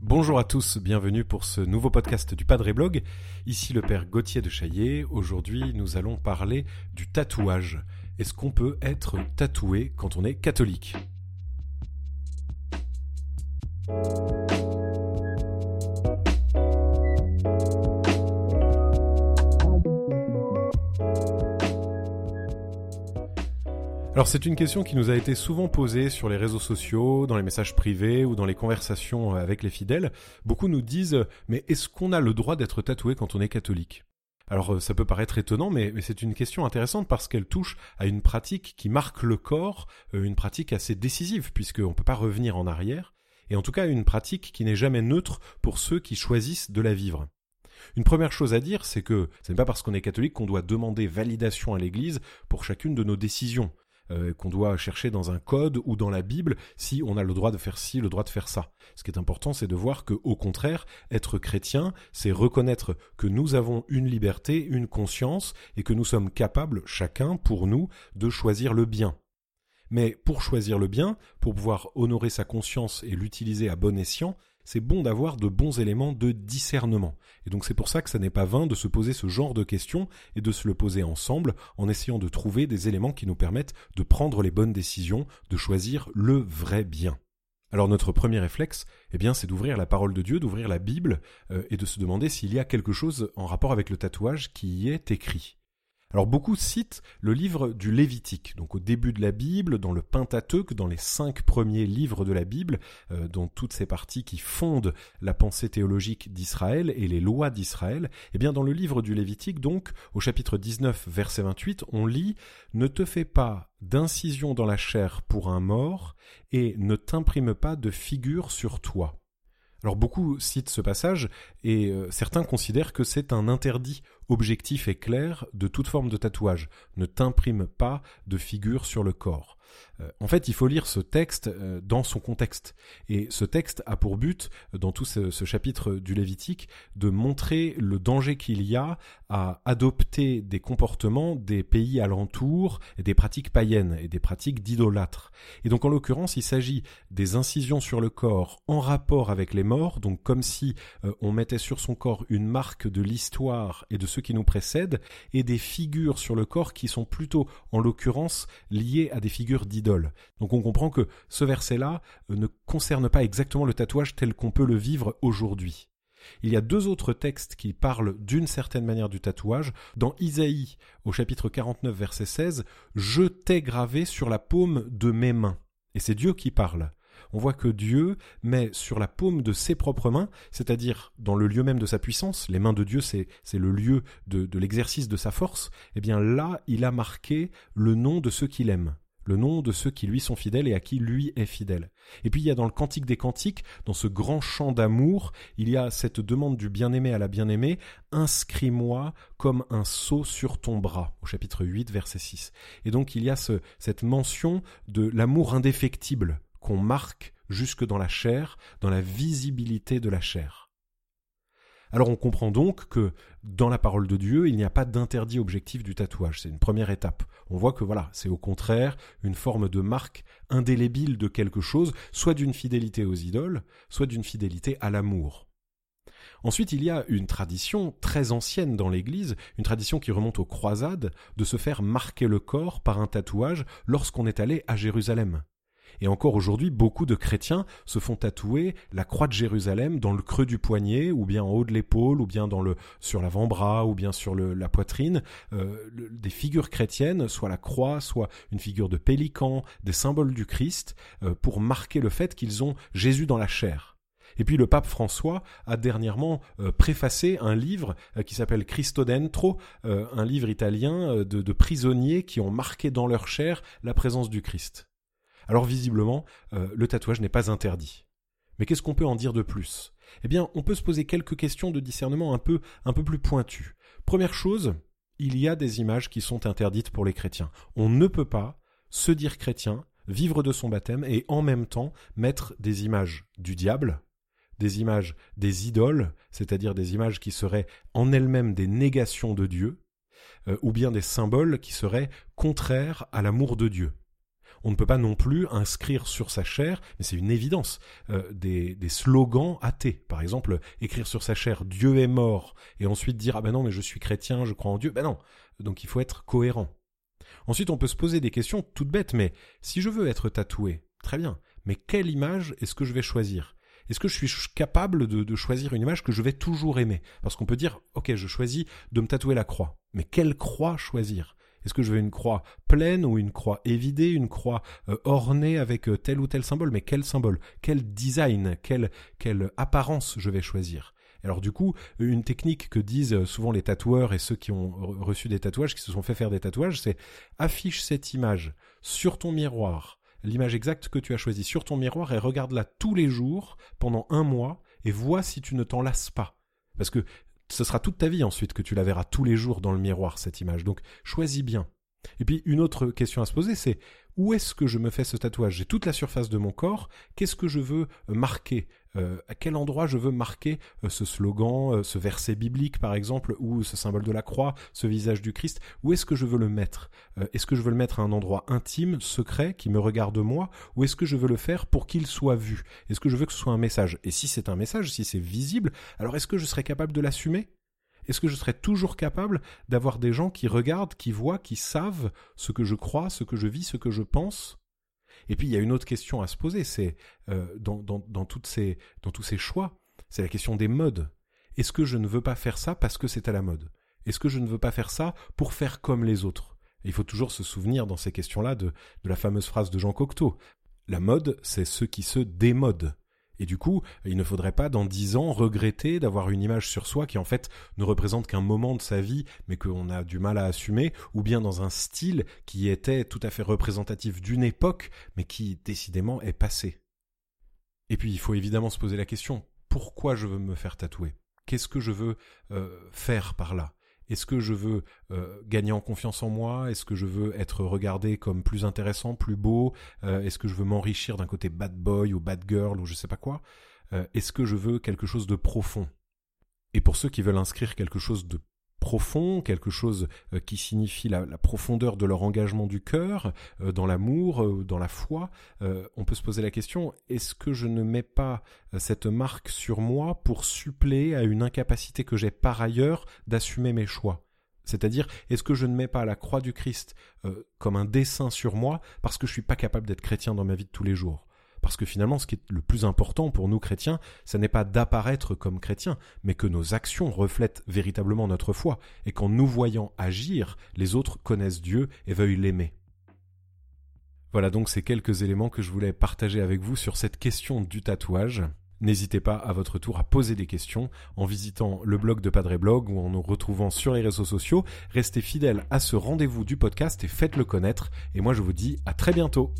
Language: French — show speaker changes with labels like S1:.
S1: Bonjour à tous, bienvenue pour ce nouveau podcast du Padre Blog. Ici le père Gauthier de Chaillet. Aujourd'hui, nous allons parler du tatouage. Est-ce qu'on peut être tatoué quand on est catholique? Alors c'est une question qui nous a été souvent posée sur les réseaux sociaux, dans les messages privés ou dans les conversations avec les fidèles. Beaucoup nous disent mais est-ce qu'on a le droit d'être tatoué quand on est catholique? Alors euh, ça peut paraître étonnant, mais, c'est une question intéressante parce qu'elle touche à une pratique qui marque le corps, euh, une pratique assez décisive puisqu'on ne peut pas revenir en arrière, et en tout cas une pratique qui n'est jamais neutre pour ceux qui choisissent de la vivre. Une première chose à dire, c'est que ce n'est pas parce qu'on est catholique qu'on doit demander validation à l'Église pour chacune de nos décisions. Euh, qu'on doit chercher dans un code ou dans la Bible si on a le droit de faire ci, le droit de faire ça. Ce qui est important, c'est de voir que, au contraire, être chrétien, c'est reconnaître que nous avons une liberté, une conscience, et que nous sommes capables, chacun, pour nous, de choisir le bien. Mais pour choisir le bien, pour pouvoir honorer sa conscience et l'utiliser à bon escient, c'est bon d'avoir de bons éléments de discernement. Et donc c'est pour ça que ça n'est pas vain de se poser ce genre de questions et de se le poser ensemble en essayant de trouver des éléments qui nous permettent de prendre les bonnes décisions, de choisir le vrai bien. Alors notre premier réflexe, eh bien, c'est d'ouvrir la parole de Dieu, d'ouvrir la Bible euh, et de se demander s'il y a quelque chose en rapport avec le tatouage qui y est écrit. Alors beaucoup citent le livre du Lévitique, donc au début de la Bible, dans le Pentateuque, dans les cinq premiers livres de la Bible, euh, dont toutes ces parties qui fondent la pensée théologique d'Israël et les lois d'Israël. Eh bien dans le livre du Lévitique, donc, au chapitre 19, verset 28, on lit Ne te fais pas d'incision dans la chair pour un mort, et ne t'imprime pas de figure sur toi. Alors beaucoup citent ce passage et euh, certains considèrent que c'est un interdit objectif et clair de toute forme de tatouage. Ne t'imprime pas de figure sur le corps. Euh, en fait, il faut lire ce texte euh, dans son contexte. Et ce texte a pour but, dans tout ce, chapitre du Lévitique, de montrer le danger qu'il y a à adopter des comportements des pays alentours, des pratiques païennes et des pratiques d'idolâtres. Et donc, en l'occurrence, il s'agit des incisions sur le corps en rapport avec les morts, donc comme si euh, on mettait sur son corps une marque de l'histoire et de qui nous précèdent, et des figures sur le corps qui sont plutôt, en l'occurrence, liées à des figures d'idolâtres donc on comprend que ce verset-là euh, ne concerne pas exactement le tatouage tel qu'on peut le vivre aujourd'hui. Il y a deux autres textes qui parlent d'une certaine manière du tatouage. Dans Isaïe, au chapitre 49, verset 16, Je t'ai gravé sur la paume de mes mains. Et c'est Dieu qui parle. On voit que Dieu met sur la paume de ses propres mains, c'est-à-dire dans le lieu même de sa puissance, les mains de Dieu c'est, le lieu de, l'exercice de sa force, et eh bien là il a marqué le nom de ceux qu'il aime le nom de ceux qui lui sont fidèles et à qui lui est fidèle. Et puis il y a dans le Cantique des Cantiques, dans ce grand chant d'amour, il y a cette demande du bien-aimé à la bien-aimée, inscris-moi comme un sceau sur ton bras, au chapitre 8, verset 6. Et donc il y a cette mention de l'amour indéfectible qu'on marque jusque dans la chair, dans la visibilité de la chair. Alors on comprend donc que dans la parole de Dieu, il n'y a pas d'interdit objectif du tatouage. C'est une première étape. On voit que voilà, c'est au contraire une forme de marque indélébile de quelque chose, soit d'une fidélité aux idoles, soit d'une fidélité à l'amour. Ensuite, il y a une tradition très ancienne dans l'Église, une tradition qui remonte aux croisades, de se faire marquer le corps par un tatouage lorsqu'on est allé à Jérusalem. Et encore aujourd'hui, beaucoup de chrétiens se font tatouer la croix de Jérusalem dans le creux du poignet, ou bien en haut de l'épaule, ou bien sur l'avant-bras, ou bien sur la poitrine, euh, des figures chrétiennes, soit la croix, soit une figure de pélican, des symboles du Christ, euh, pour marquer le fait qu'ils ont Jésus dans la chair. Et puis le pape François a dernièrement euh, préfacé un livre qui s'appelle Cristo Dentro, un livre italien de prisonniers qui ont marqué dans leur chair la présence du Christ. Alors visiblement, euh, le tatouage n'est pas interdit. Mais qu'est-ce qu'on peut en dire de plus? Eh bien, on peut se poser quelques questions de discernement un peu, un peu plus pointues. Première chose, il y a des images qui sont interdites pour les chrétiens. On ne peut pas se dire chrétien, vivre de son baptême et en même temps mettre des images du diable, des images des idoles, c'est-à-dire des images qui seraient en elles-mêmes des négations de Dieu, euh, ou bien des symboles qui seraient contraires à l'amour de Dieu. On ne peut pas non plus inscrire sur sa chair, mais c'est une évidence, euh, des, des, slogans athées. Par exemple, écrire sur sa chair Dieu est mort, et ensuite dire ah ben non mais je suis chrétien, je crois en Dieu. Ben non. Donc il faut être cohérent. Ensuite, on peut se poser des questions toutes bêtes, mais si je veux être tatoué, très bien, mais quelle image est-ce que je vais choisir? Est-ce que je suis capable de, choisir une image que je vais toujours aimer? Parce qu'on peut dire, ok, je choisis de me tatouer la croix. Mais quelle croix choisir? Est-ce que je veux une croix pleine ou une croix évidée, une croix euh, ornée avec euh, tel ou tel symbole? Mais quel symbole? Quel design? Quelle, quelle apparence je vais choisir? Alors du coup, une technique que disent souvent les tatoueurs et ceux qui ont reçu des tatouages, qui se sont fait faire des tatouages, c'est affiche cette image sur ton miroir. L'image exacte que tu as choisie sur ton miroir et regarde-la tous les jours pendant un mois et vois si tu ne t'en lasses pas. Parce que ce sera toute ta vie ensuite que tu la verras tous les jours dans le miroir, cette image. Donc choisis bien. Et puis une autre question à se poser, c'est où est-ce que je me fais ce tatouage? J'ai toute la surface de mon corps, qu'est-ce que je veux euh, marquer? Euh, À quel endroit je veux marquer euh, ce slogan, ce verset biblique par exemple, ou ce symbole de la croix, ce visage du Christ? Où est-ce que je veux le mettre? Est-ce que je veux le mettre à un endroit intime, secret, qui me regarde moi, ou est-ce que je veux le faire pour qu'il soit vu? Est-ce que je veux que ce soit un message? Et si c'est un message, si c'est visible, alors est-ce que je serais capable de l'assumer? Est-ce que je serais toujours capable d'avoir des gens qui regardent, qui voient, qui savent ce que je crois, ce que je vis, ce que je pense? Et puis il y a une autre question à se poser, c'est euh, dans, tous ces choix, c'est la question des modes. Est-ce que je ne veux pas faire ça parce que c'est à la mode? Est-ce que je ne veux pas faire ça pour faire comme les autres? Il faut toujours se souvenir dans ces questions-là de, de la fameuse phrase de Jean Cocteau. La mode, c'est ce qui se démode. Et du coup, il ne faudrait pas dans dix ans regretter d'avoir une image sur soi qui en fait ne représente qu'un moment de sa vie, mais qu'on a du mal à assumer, ou bien dans un style qui était tout à fait représentatif d'une époque, mais qui décidément est passé. Et puis il faut évidemment se poser la question, pourquoi je veux me faire tatouer? Qu'est-ce que je veux euh, faire par là? Est-ce que je veux euh, gagner en confiance en moi? Est-ce que je veux être regardé comme plus intéressant, plus beau? Euh, Est-ce que je veux m'enrichir d'un côté bad boy ou bad girl ou je sais pas quoi? Euh, Est-ce que je veux quelque chose de profond? Et pour ceux qui veulent inscrire quelque chose de profond, quelque chose euh, qui signifie la, profondeur de leur engagement du cœur, euh, dans l'amour, euh, dans la foi, on peut se poser la question, est-ce que je ne mets pas cette marque sur moi pour suppléer à une incapacité que j'ai par ailleurs d'assumer mes choix? C'est-à-dire, est-ce que je ne mets pas la croix du Christ comme un dessin sur moi parce que je suis pas capable d'être chrétien dans ma vie de tous les jours? Parce que finalement, ce qui est le plus important pour nous chrétiens, ce n'est pas d'apparaître comme chrétiens, mais que nos actions reflètent véritablement notre foi, et qu'en nous voyant agir, les autres connaissent Dieu et veuillent l'aimer. Voilà donc ces quelques éléments que je voulais partager avec vous sur cette question du tatouage. N'hésitez pas à votre tour à poser des questions en visitant le blog de Padre Blog ou en nous retrouvant sur les réseaux sociaux. Restez fidèles à ce rendez-vous du podcast et faites-le connaître. Et moi je vous dis à très bientôt.